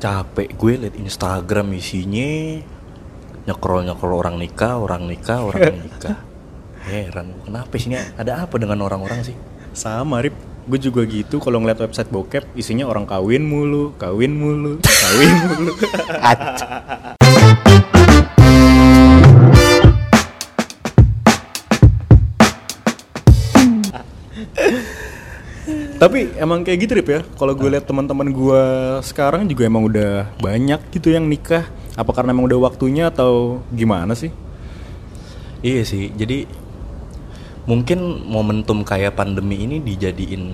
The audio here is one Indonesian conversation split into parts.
capek gue liat Instagram isinya nyekrol nyekrol orang nikah orang nikah orang nikah. Heran kenapa sih ada apa dengan orang-orang sih? Sama Rip, gue juga gitu kalau ngeliat website bokep isinya orang kawin mulu, kawin mulu, kawin mulu. Tapi emang kayak gitu Rip ya. Kalau gue lihat teman-teman gue sekarang juga emang udah banyak gitu yang nikah. Apa karena emang udah waktunya atau gimana sih? iya sih jadi mungkin momentum kayak pandemi ini dijadiin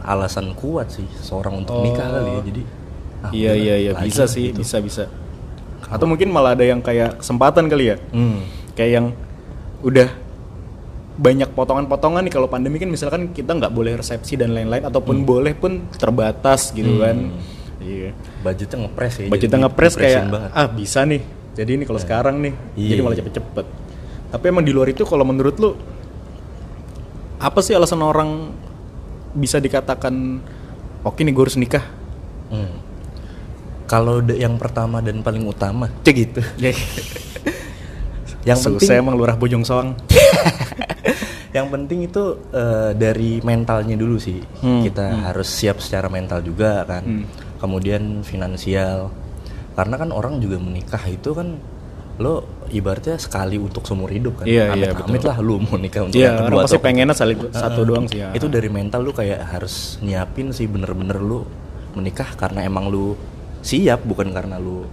alasan kuat sih seorang untuk nikah kali ya jadi ah, iya iya iya bisa sih, gitu. bisa bisa. Atau mungkin malah ada yang kayak kesempatan kali ya. Hmm. kayak yang udah banyak potongan-potongan nih. Kalau pandemi kan misalkan kita nggak boleh resepsi dan lain-lain ataupun boleh pun terbatas gitu kan. Iya. Budgetnya ngepres ya budgetnya ngepres kayak banget. ah bisa nih. Jadi ini kalau sekarang nih Iya, jadi malah iya. cepet-cepet. Tapi emang di luar itu kalau menurut lu apa sih alasan orang bisa dikatakan oke nih gue harus nikah. Hmm. kalau yang pertama dan paling utama cek gitu. Yang Susah penting emang lurah bojong soang yang penting itu eh, dari mentalnya dulu sih. Hmm, kita harus siap secara mental juga kan. Hmm. kemudian finansial. Karena kan orang juga menikah itu kan lo ibaratnya sekali untuk seumur hidup kan. Iya, iya, amit, amit betul. lah lu mau nikah untuk iya yang orang kedua pasti atau pengennya saling satu Heeh. doang sih ya. Itu dari mental lu kayak harus nyiapin sih bener-bener lu menikah karena emang lu siap bukan karena lu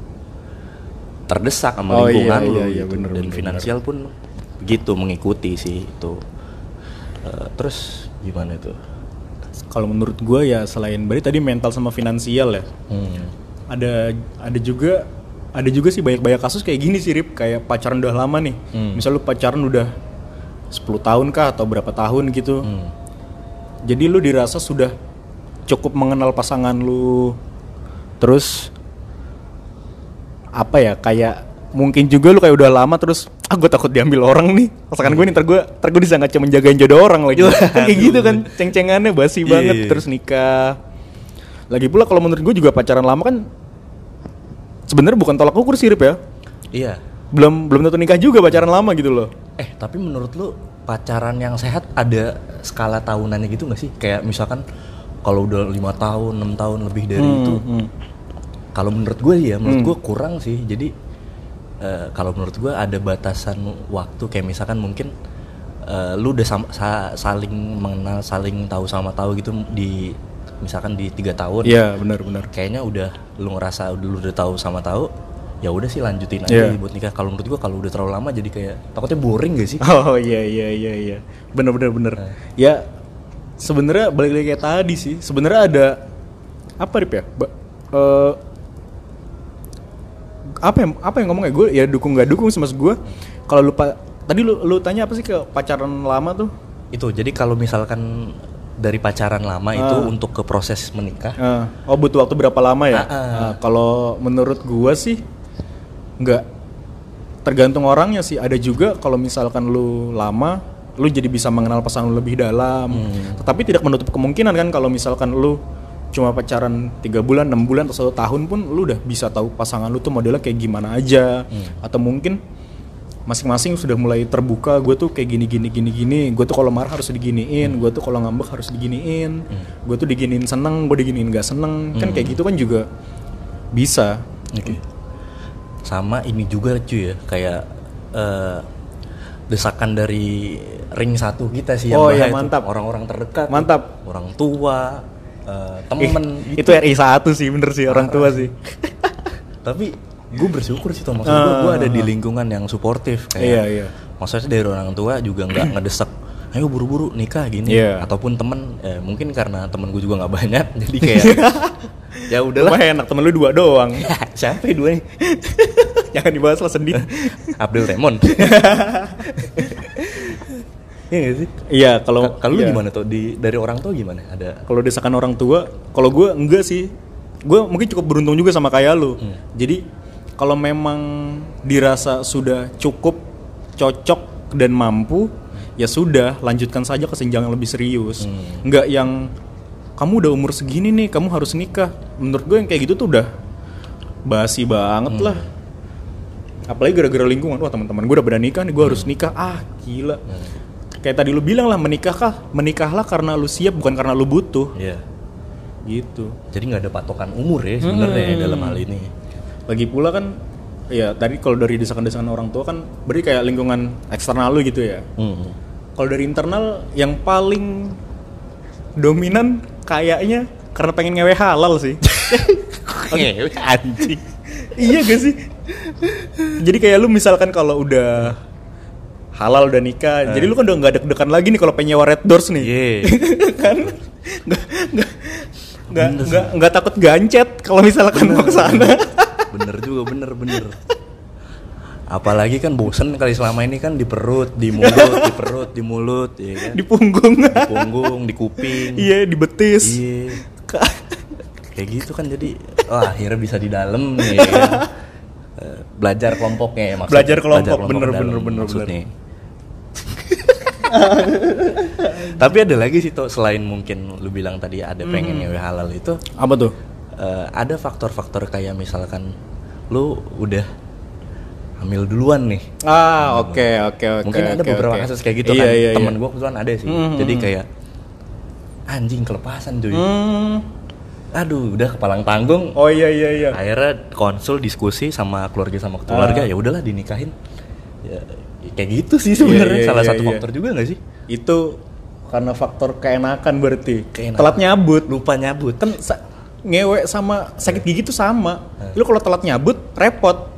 terdesak sama Oh, iya, lingkungan lu iya, iya, gitu. bener, dan bener, finansial pun begitu mengikuti sih itu. Eh, terus gimana itu? Kalau menurut gue ya selain berarti tadi mental sama finansial ya. Hmm. ada ada juga ada juga sih banyak banyak kasus kayak gini sih Rip. Kayak pacaran udah lama nih. Hmm. misal lu pacaran udah 10 tahun kah atau berapa tahun gitu. Hmm. jadi lu dirasa sudah cukup mengenal pasangan lu. Terus apa ya kayak mungkin juga lu kayak udah lama terus ah gue takut diambil orang nih. Pasangan gue nih ntar gue ntar gue disangka cuma jagain jodoh orang lagi. Kan kayak gitu kan ceng-cengannya basi Iya, banget iya. terus nikah. Lagi pula kalau menurut gue juga pacaran lama kan sebenarnya bukan tolak ukur sih Rip ya. Iya. Belum belum tentu nikah juga pacaran lama gitu loh. Eh tapi menurut lu pacaran yang sehat ada skala tahunannya gitu nggak sih? Kayak misalkan kalau udah lima tahun enam tahun lebih dari itu. Hmm. kalau menurut gue ya menurut gue kurang sih. Jadi eh, kalau menurut gue ada batasan waktu kayak misalkan mungkin eh, lu udah sam- sa- saling mengenal saling tahu sama tahu gitu di misalkan di tiga tahun iya benar-benar kayaknya udah lu ngerasa udah lu udah tahu sama tahu ya udah sih lanjutin aja Iya. buat nikah kalau menurut gue kalau udah terlalu lama jadi kayak takutnya boring gak sih Oh iya iya iya iya. Bener bener bener. Ya sebenarnya balik lagi kayak tadi sih. Sebenarnya ada apa Rip ya? Ba- eh, apa yang apa yang ngomongnya gue ya dukung nggak dukung sih mas gue. Kalau lupa tadi lu lu tanya apa sih ke pacaran lama tuh? itu jadi kalau misalkan dari pacaran lama itu Ah. untuk ke proses menikah Eh, oh butuh waktu berapa lama ya? Ah, ah. Nah, kalau menurut gua sih nggak tergantung orangnya sih. Ada juga kalau misalkan lu lama, lu jadi bisa mengenal pasangan lebih dalam. Hmm. Tetapi tidak menutup kemungkinan kan kalau misalkan lu cuma pacaran tiga bulan, enam bulan atau satu tahun pun lu udah bisa tahu pasangan lu tuh modelnya kayak gimana aja. Hmm. Atau mungkin masing-masing sudah mulai terbuka gue tuh kayak gini gini gini gini gue tuh kalau marah harus diginiin gue tuh kalau ngambek harus diginiin gue tuh diginiin seneng gue diginiin gak seneng kan kayak gitu kan juga bisa Oke. Sama ini juga cuy ya, kayak eh, desakan dari ring satu kita sih yang Oh, tuh. mantap. Orang-orang terdekat, Mantap. orang tua, eh, temen itu RI satu sih bener sih orang tua sih Tapi gue bersyukur sih maksud gue, gue ada di lingkungan yang suportif kayak. Ah. Iya, iya. Maksudnya dari orang tua juga nggak ngedesak, ayo buru-buru nikah gini. Iya. Ataupun temen, eh, mungkin karena temen gue juga nggak banyak, jadi kayak ya udahlah. Wah enak temen lu dua doang Siapa ya dua nih? jangan dibahas lah sedih Abdul Raymond. Iya gak sih? iya kalau Ka- Kalau lu iya. gimana tuh? Di dari orang tua gimana? Ada kalau desakan orang tua kalau gue enggak sih. Gue mungkin cukup beruntung juga sama kayak lu. Jadi kalau memang dirasa sudah cukup cocok dan mampu ya sudah lanjutkan saja ke jenjang yang lebih serius. Nggak yang kamu udah umur segini nih kamu harus nikah. Menurut gue yang kayak gitu tuh udah basi banget Hmm. lah. Apalagi gara-gara lingkungan. Wah teman-teman gue udah pada nikah nih gue harus Hmm. nikah. Ah gila kayak tadi lu bilang lah menikahkah menikahlah karena lu siap bukan karena lu butuh Iya. gitu Jadi nggak ada patokan umur ya sebenarnya Hmm. dalam hal ini. lagi pula kan ya tadi kalau dari desakan-desakan orang tua kan berarti kayak lingkungan eksternal lu gitu ya Hmm. kalau dari internal yang paling dominan kayaknya karena pengen ngewe halal sih Ngewe, anjing. iya gak sih jadi kayak lu misalkan kalau udah halal udah nikah jadi lu kan udah nggak deg-degan lagi nih kalau pengen nyewa red doors nih Iya. kan nggak nggak nggak takut gancet kalau misalkan mau ke sana bener juga bener bener. Apalagi kan bosen kali selama ini kan di perut, di mulut, di perut, di mulut, ya kan? di punggung Di punggung, di kuping. iya di betis Iya. Ka- Kayak gitu kan jadi wah akhirnya bisa di dalam nih ya kan? Eh, belajar kelompoknya ya maksud- Belajar kelompok, bener, dalam bener, bener, maksudnya. Tapi ada lagi sih tuh selain mungkin lu bilang tadi ada pengen ngewe halal itu apa tuh eh, ada faktor-faktor kayak misalkan lu udah hamil duluan nih. ah oke oke oke Mungkin ada oke, beberapa oke. kasus kayak gitu Iya, kan. iya, Temen iya. gua kebetulan ada sih. Hmm, Jadi hmm, kayak anjing kelepasan cuy. Hmm. Aduh, udah kepalang tanggung. oh iya iya iya Akhirnya konsul diskusi sama keluarga sama keluarga Ah. ya udahlah dinikahin. Ya, kayak gitu sih sebenarnya Iya, iya, salah iya, satu iya. faktor juga gak sih? itu karena faktor keenakan berarti Keenakan. telat nyabut Lupa nyabut. kan sa- ngewe sama sakit gigi tuh sama Eh. lu kalau telat nyabut repot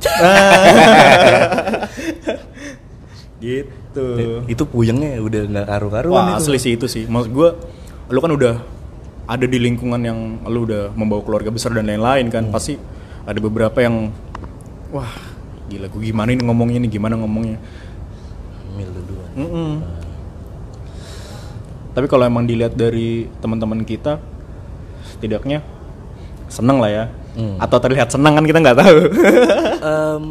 gitu Itu puyengnya udah nggak karu-karuan wah itu. asli sih itu sih maksud gue lu kan udah ada di lingkungan yang lu udah membawa keluarga besar dan lain-lain kan pasti ada beberapa yang wah gila gue gimana ini ngomongnya nih gimana ngomongnya Hamil duluan. Mm-mm. Tapi kalau emang dilihat dari teman-teman kita, setidaknya seneng lah ya. Hmm. Atau terlihat senang kan kita nggak tahu. Em,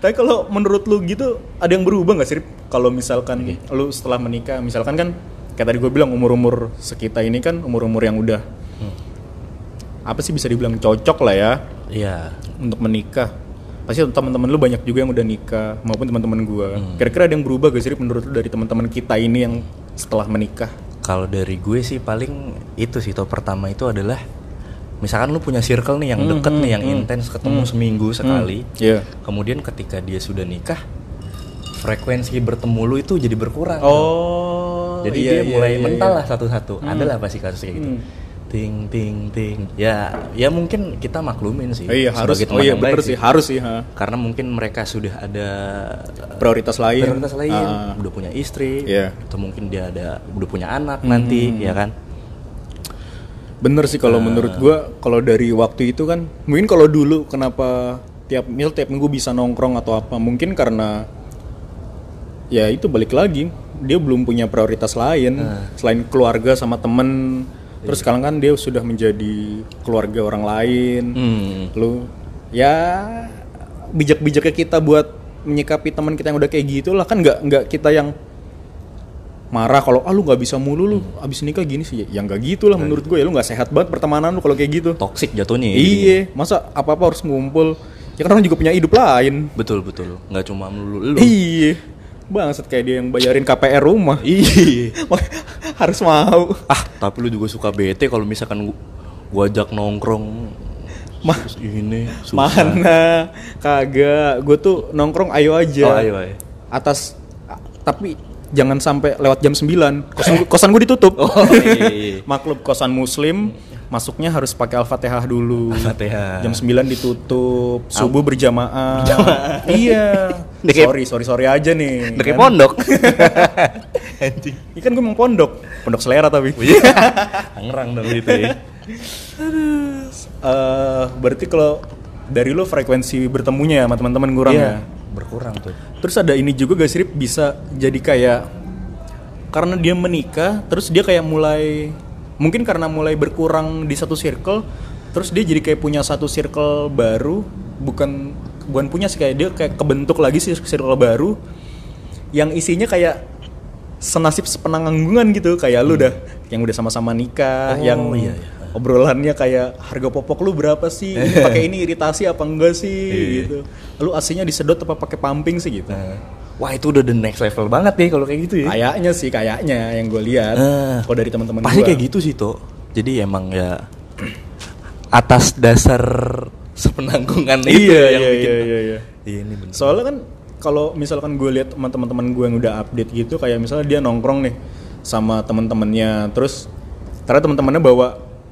Tapi kalau menurut lu gitu, ada yang berubah nggak sih? Kalau misalkan lu setelah menikah, misalkan kan kayak tadi gue bilang umur-umur sekitar ini kan umur-umur yang udah apa sih bisa dibilang cocok lah ya Iya. untuk menikah. Pasti teman-teman lu banyak juga yang udah nikah maupun teman-teman gua. Hmm. Kira-kira ada yang berubah gak sih menurut lu dari teman-teman kita ini yang setelah menikah? Kalau dari gue sih paling itu sih, toh pertama itu adalah misalkan lu punya circle nih yang deket nih, yang intens ketemu seminggu sekali. Iya. Kemudian ketika dia sudah nikah, frekuensi bertemu lu itu jadi berkurang. Oh. Jadi iya, dia iya, mulai iya, mental iya. lah satu-satu. Ada lah pasti kasus kayak gitu. Hmm. Ting ting ting. Ya, ya mungkin kita maklumin sih. Oh, iya harus. Oh iya bener sih harus sih. Ha. Karena mungkin mereka sudah ada Prioritas lain. prioritas lain, Ah. udah punya istri, Iya. atau mungkin dia ada udah punya anak nanti, ya kan? Bener sih kalau menurut gua kalau dari waktu itu kan mungkin kalau dulu kenapa tiap mil tiap minggu bisa nongkrong atau apa mungkin karena ya itu balik lagi dia belum punya prioritas lain selain keluarga sama temen terus sekarang kan dia sudah menjadi keluarga orang lain Hmm. lu ya bijak-bijaknya kita buat menyikapi teman kita yang udah kayak gitu lah kan nggak nggak kita yang marah kalau ah lu nggak bisa mulu lu abis nikah gini sih ya nggak gitu lah menurut gue ya lu nggak sehat banget pertemanan lu kalau kayak gitu Toxic jatuhnya. ya. iya masa apa apa harus ngumpul ya kan orang juga punya hidup lain Betul betul. Nggak cuma melulu lu. iya bangsat kayak dia yang bayarin KPR rumah Iya. harus mau ah, tapi lu juga suka bete kalau misalkan gua, gua ajak nongkrong. Mah. Ini susah. mana kagak gue tuh nongkrong ayo aja Oh, ayo, ayo. atas tapi jangan sampai lewat jam 9 kosan gua- kosan gue ditutup Oh, iya, iya. maklub kosan muslim masuknya harus pakai al-fatihah dulu Al-Fatihah. jam 9 ditutup subuh berjamaah iya Kayak- sorry sorry sorry aja nih kayak kan? pondok. Anjing. Ini kan gue mau pondok pondok selera tapi Iya. Tangerang dong itu ya. Eh, berarti kalau dari lo frekuensi bertemunya ya sama teman-teman kurang Iya, ya berkurang tuh. Terus ada ini juga gak sih bisa jadi kayak karena dia menikah, terus dia kayak mulai mungkin karena mulai berkurang di satu circle, terus dia jadi kayak punya satu circle baru, bukan bukan punya sih kayak dia kayak kebentuk lagi sih circle baru yang isinya kayak senasib sepenanggungan gitu kayak lu dah yang udah sama-sama nikah Oh, yang iya, iya. obrolannya kayak harga popok lu berapa sih Ini pakai ini iritasi apa enggak sih Iya. gitu lu AC-nya disedot apa pakai pumping sih gitu Wah itu udah the next level banget nih kalau kayak gitu ya. kayaknya sih kayaknya yang gue lihat Eh, kalau dari teman-teman Pasti gua. kayak gitu sih tuh. Jadi emang ya atas dasar sepenanggungan itu iya yang iya, bikin. iya iya iya. Iya, ini bener. soalnya kan kalau misalkan gue lihat teman-teman gue yang udah update gitu kayak misalnya dia nongkrong nih sama teman-temannya terus ternyata teman-temannya bawa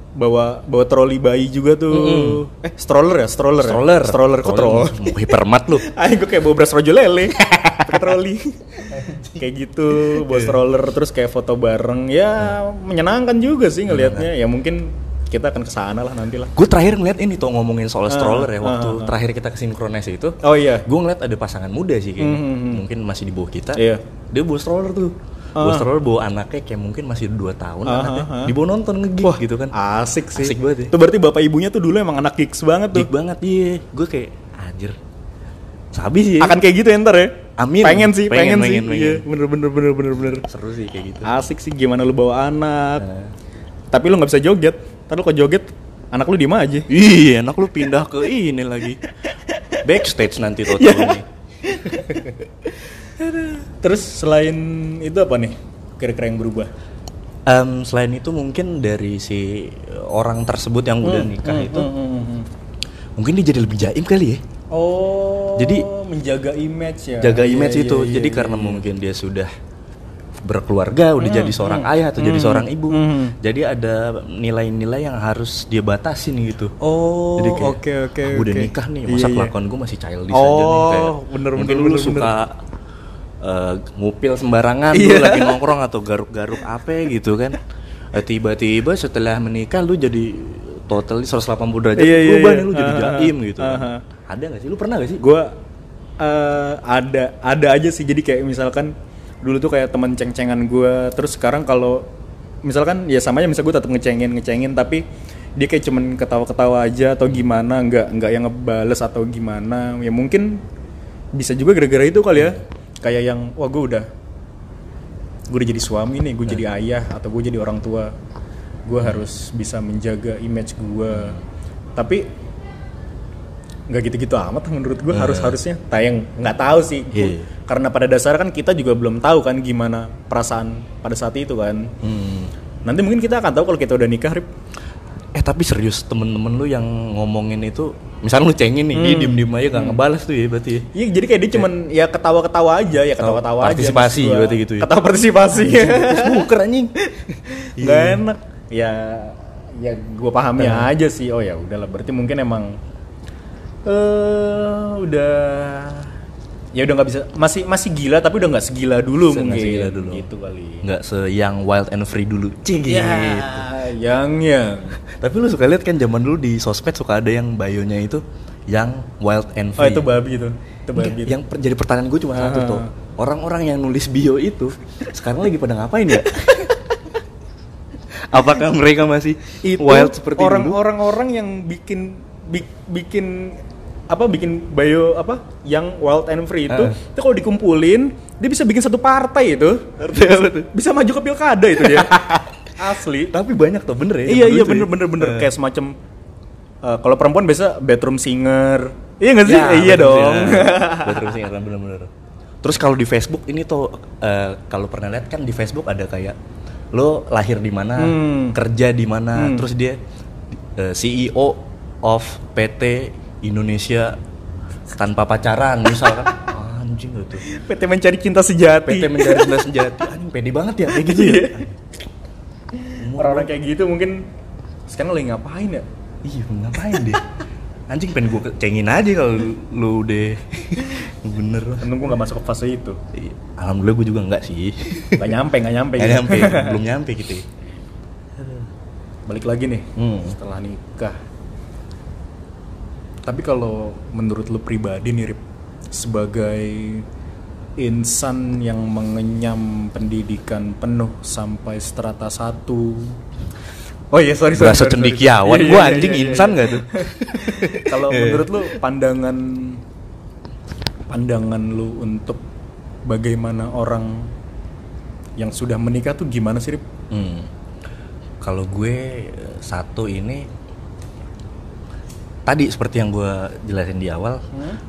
bawa bawa troli bayi juga tuh. Eh stroller ya? Stroller ya? stroller. stroller kok stroller. Mau Hipermat lu. Ayo gue kayak bawa beras rojo lele. Pakai troli. Kayak gitu bawa stroller terus kayak foto bareng. Ya menyenangkan juga sih ngelihatnya. Ya mungkin kita akan ke sana lah nanti lah Gue terakhir ngeliat ini tuh ngomongin soal Ah, stroller ya waktu ah, ah. terakhir kita ke sinkronis itu. oh iya Gue ngeliat ada pasangan muda sih kayaknya. Hmm, hmm. Mungkin masih di bawah kita. Iya. Dia bawa stroller tuh. Bawa Ah. stroller bawa anaknya kayak mungkin masih 2 tahun Ah, anaknya. ah, ah. Dibawa nonton ngegig gitu kan. asik sih Asik banget ya. itu berarti bapak ibunya tuh dulu emang anak gigs banget tuh Geek banget iya. Gue kayak anjir. Sabi sih. akan kayak gitu ya ntar ya Amin. pengen sih pengen, Pengen, sih pengen, iya pengen. bener bener bener bener bener seru sih kayak gitu. asik sih gimana lu bawa anak Nah. tapi lu nggak bisa joget ntar lu kok joget anak lu diem aja Iya, enak lu pindah ke ini lagi. Backstage nanti total Iya. nih. terus selain itu apa nih kira-kira yang berubah Em, selain itu mungkin dari si orang tersebut yang udah nikah itu mungkin dia jadi lebih jaim kali ya. oh Jadi- menjaga image ya Jaga Iya, image iya, itu. iya, jadi iya, karena iya. mungkin dia sudah berkeluarga, udah jadi seorang ayah atau jadi seorang ibu. hmm. Jadi ada nilai-nilai yang harus dia batasin gitu. oh Jadi kayak, oke oke "Ah, gua udah oke. nikah nih, Iya, masa iya. kelakuan gue masih childish Oh, aja nih kayak. bener, mungkin bener, lu bener, suka eh, ngupil sembarangan Iya. lu lagi nongkrong atau garuk-garuk apa gitu kan. Eh, tiba-tiba setelah menikah lu jadi totally 180 derajat Iya, iya, berubah iya. nih lu jadi Aha, jaim gitu. kan. aha. Ada gak sih? Lu pernah gak sih? gue eh, ada ada aja sih jadi kayak misalkan dulu tuh kayak teman ceng-cengan gue terus sekarang kalau misalkan ya sama aja misal gue tetap ngecengin ngecengin tapi dia kayak cuman ketawa-ketawa aja atau gimana nggak nggak yang ngebales atau gimana ya mungkin bisa juga gara-gara itu kali ya. Kayak yang wah gue udah gue udah jadi suami nih gue jadi ayah atau gue jadi orang tua. Gue harus bisa menjaga image gue tapi nggak gitu-gitu amat menurut gue harus harusnya. Tayang nggak tahu sih. Gua- Iya. karena pada dasarnya kan kita juga belum tahu kan gimana perasaan pada saat itu kan. Hmm. nanti mungkin kita akan tahu kalau kita udah nikah Rip. Eh tapi serius temen-temen lu yang ngomongin itu Misalnya lu cengin nih, dia diem-diem aja gak ngebalas tuh ya berarti ya. Iya jadi kayak dia cuman ya ketawa-ketawa aja ya ketawa-ketawa aja Partisipasi maksud gua. berarti gitu ya? ketawa partisipasi. Buker anjing. Nggak enak. Ya ya gue pahami aja sih. Oh ya udahlah. Berarti mungkin emang eh udah ya udah nggak bisa masih masih gila tapi udah nggak segila dulu Se- mungkin segila dulu. gitu kali Nggak se-yang wild and free dulu Cing gitu ya yang yang Tapi lu suka lihat kan zaman dulu di sosmed suka ada yang bio-nya itu Yang wild and oh free itu babi itu Enggak, babi. Yang per- jadi pertanyaan gue cuma satu Ah. tuh Orang-orang yang nulis bio itu Sekarang lagi pada ngapain ya? Apakah mereka masih itu wild seperti orang dulu? orang-orang yang bikin bi- bikin apa bikin bio apa yang wild and free itu Ah. itu kalau dikumpulin dia bisa bikin satu partai itu bisa maju ke pilkada itu dia asli Tapi banyak tuh bener ya iya iya tuh bener ya? bener bener Eh. kayak semacam eh, kalau perempuan biasa bedroom singer iya nggak sih Ya, iya dong ya. Betul sih, karena bener-bener. Terus kalau di Facebook ini tuh eh, kalau pernah lihat kan di Facebook ada kayak lo lahir di mana, Hmm. kerja di mana, Hmm. terus dia eh, CEO of PT Indonesia tanpa pacaran misalkan. Anjing gak tuh. PT mencari cinta sejati PT mencari cinta sejati. Anjing pede banget ya kayak gitu ya. Iya. orang-orang kayak gitu mungkin sekarang lagi ngapain ya Iya, ngapain dia? Anjing pengen gue cengin aja kalau lu udah bener. untung gue nggak masuk ke fase itu Iya, Alhamdulillah gue juga enggak sih. nggak nyampe nggak nyampe Nggak gitu. nyampe, belum nyampe gitu. ya. balik lagi nih Hmm. setelah nikah tapi kalau menurut lu pribadi nih Rip sebagai insan yang mengenyam pendidikan penuh sampai strata satu oh iya sorry sorry, Berasa cendekiawan, Iya, gua iya, anjing iya, iya, insan iya. gak tuh? kalau Iya. menurut lu pandangan pandangan lu untuk bagaimana orang yang sudah menikah tuh gimana sih Rip? Hmm. Kalau gue eh, satu ini tadi seperti yang gue jelasin di awal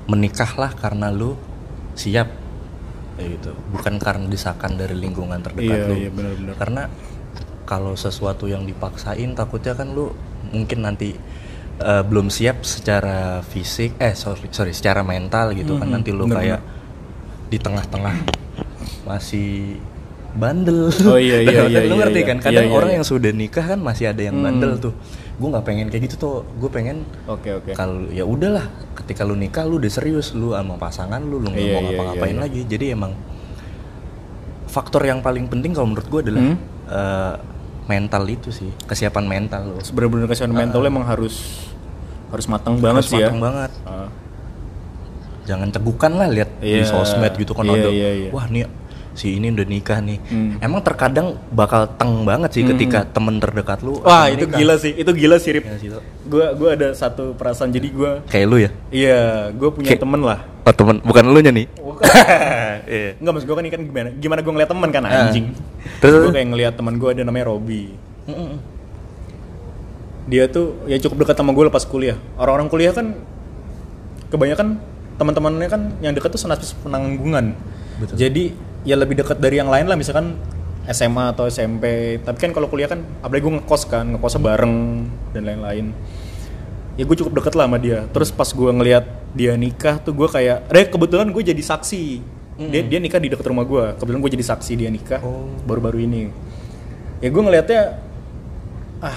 menikahlah karena lu siap. Gitu. Bukan karena desakan dari lingkungan terdekat Iya, lu. iya, benar-benar. karena kalau sesuatu yang dipaksain takutnya kan lu mungkin nanti eh, belum siap secara fisik eh sorry sorry secara mental gitu kan. Nanti lu benar-benar. kayak di tengah-tengah masih bandel. Oh, iya, iya, iya, lu iya, ngerti iya. kan? Kadang Iya, iya, orang iya. yang sudah nikah kan masih ada yang bandel tuh gue nggak pengen kayak gitu tuh gue pengen Oke oke. kalau ya udahlah ketika lu nikah lu udah serius lu sama pasangan lu lu nggak Iya, mau iya, ngapa-ngapain iya. lagi jadi emang faktor yang paling penting kalau menurut gue adalah Hmm? eh, mental itu sih kesiapan mental lu Sebenar-benar kesehatan mental emang harus harus matang banget Harus sih ya. matang banget Ah. jangan cegukan lah lihat di Iya, sosmed gitu kan ada iya, iya. wah nih si ini udah nikah nih Hmm. emang terkadang bakal teng banget sih ketika temen terdekat lu Wah itu menikah. gila sih, itu gila sih Rip. Ya. Gua gua ada satu perasaan jadi gua kayak lu ya iya gue punya Kayak- temen lah. oh temen bukan lu nya nih Iya. Enggak maksud gue kan ini kan gimana? Gimana gue ngeliat temen kan Ah. anjing. Terus, gue terus? kayak ngeliat teman gue ada namanya Robi. Dia tuh ya cukup dekat sama gue lepas kuliah. Orang-orang kuliah kan kebanyakan teman-temannya kan yang dekat tuh senaspis penanggungan. Betul. Jadi ya lebih dekat dari yang lain lah misalkan SMA atau SMP. Tapi kan kalau kuliah kan apalagi gue ngekos kan, ngekosnya bareng dan lain-lain. Ya gue cukup deket lah sama dia. Terus pas gue ngeliat dia nikah tuh gue kayak, deh kebetulan gue jadi saksi. Dia dia nikah di dekat rumah gue. Kebetulan gue jadi saksi dia nikah Oh. baru-baru ini. Ya gue ngeliatnya ah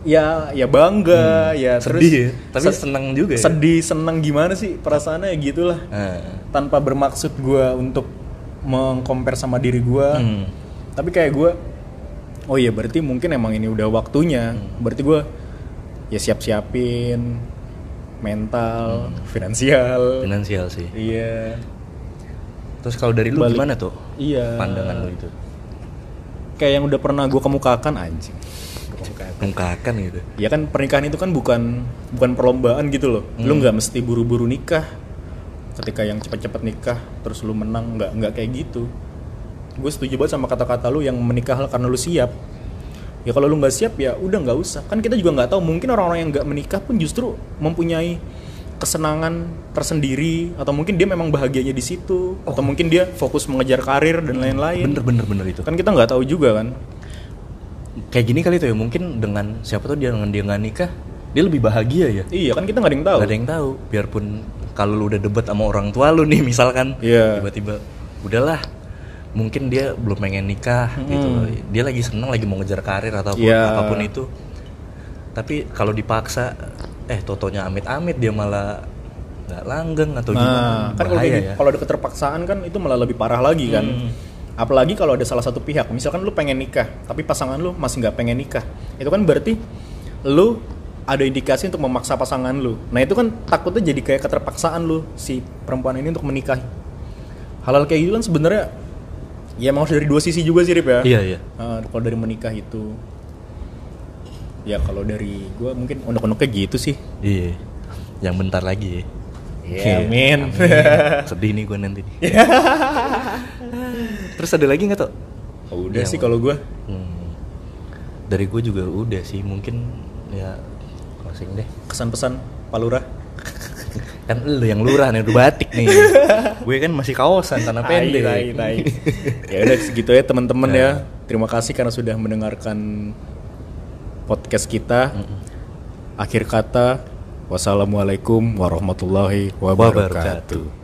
ya ya bangga ya terus sedih ya tapi se- senang juga ya sedih senang gimana sih perasaannya ya gitulah Ah. tanpa bermaksud gue untuk mengcompare sama diri gue Hmm. tapi kayak gue oh iya berarti mungkin emang ini udah waktunya. Hmm. berarti gue ya siap siapin mental finansial. Finansial sih. Iya. Terus kalau dari lu Balik. gimana tuh iya. pandangan lu itu? Kayak yang udah pernah gue kemukakan anjing. Kemukakan. gitu. Ya kan pernikahan itu kan bukan bukan perlombaan gitu loh. Lu Hmm. nggak mesti buru-buru nikah ketika yang cepet-cepet nikah terus lu menang nggak nggak kayak gitu. Gue setuju banget sama kata-kata lu yang menikah karena lu siap. Ya kalau lu nggak siap ya udah nggak usah. Kan kita juga nggak tahu mungkin orang-orang yang nggak menikah pun justru mempunyai kesenangan tersendiri atau mungkin dia memang bahagianya di situ atau mungkin dia fokus mengejar karir dan lain-lain. Bener bener bener itu. Kan kita nggak tahu juga kan? Kayak gini kali tuh ya mungkin dengan siapa tuh dia dengan dia nggak nikah dia lebih bahagia ya. Iya kan kita nggak ada yang tahu. Gak ada yang tahu biarpun kalau lu udah debat sama orang tua lu nih misalkan Iya. tiba-tiba udahlah mungkin dia belum pengen nikah gitu dia lagi seneng lagi mau ngejar karir Hmm. Iya. apa pun itu tapi kalau dipaksa eh totonya amit-amit dia malah nggak langgeng atau gimana Nah, kan kalau ya gitu- kalau ada keterpaksaan kan itu malah lebih parah lagi kan. Apalagi kalau ada salah satu pihak, misalkan lu pengen nikah, tapi pasangan lu masih nggak pengen nikah, itu kan berarti lu ada indikasi untuk memaksa pasangan lu. Nah itu kan takutnya jadi kayak keterpaksaan lu si perempuan ini untuk menikahi. Halal kayak gitu kan sebenarnya ya mau dari dua sisi juga sih Rip ya. iya iya Ah, kalau dari menikah itu ya kalau dari gua mungkin unek-uneknya gitu sih. iya yang bentar lagi ya Iya, amin. sedih nih gue nanti terus ada lagi nggak tuh Udah Iya, sih kalau gua. Hmm. Dari gue juga udah sih, mungkin ya closing deh. kesan-pesan Pak Lurah Kan lu yang lurah nih udah batik nih. gue kan masih kaosan tanah pendek. Tai, tai, tai. ya udah segitu ya teman-teman ya terima kasih karena sudah mendengarkan podcast kita akhir kata wassalamualaikum warahmatullahi Wabarakatuh.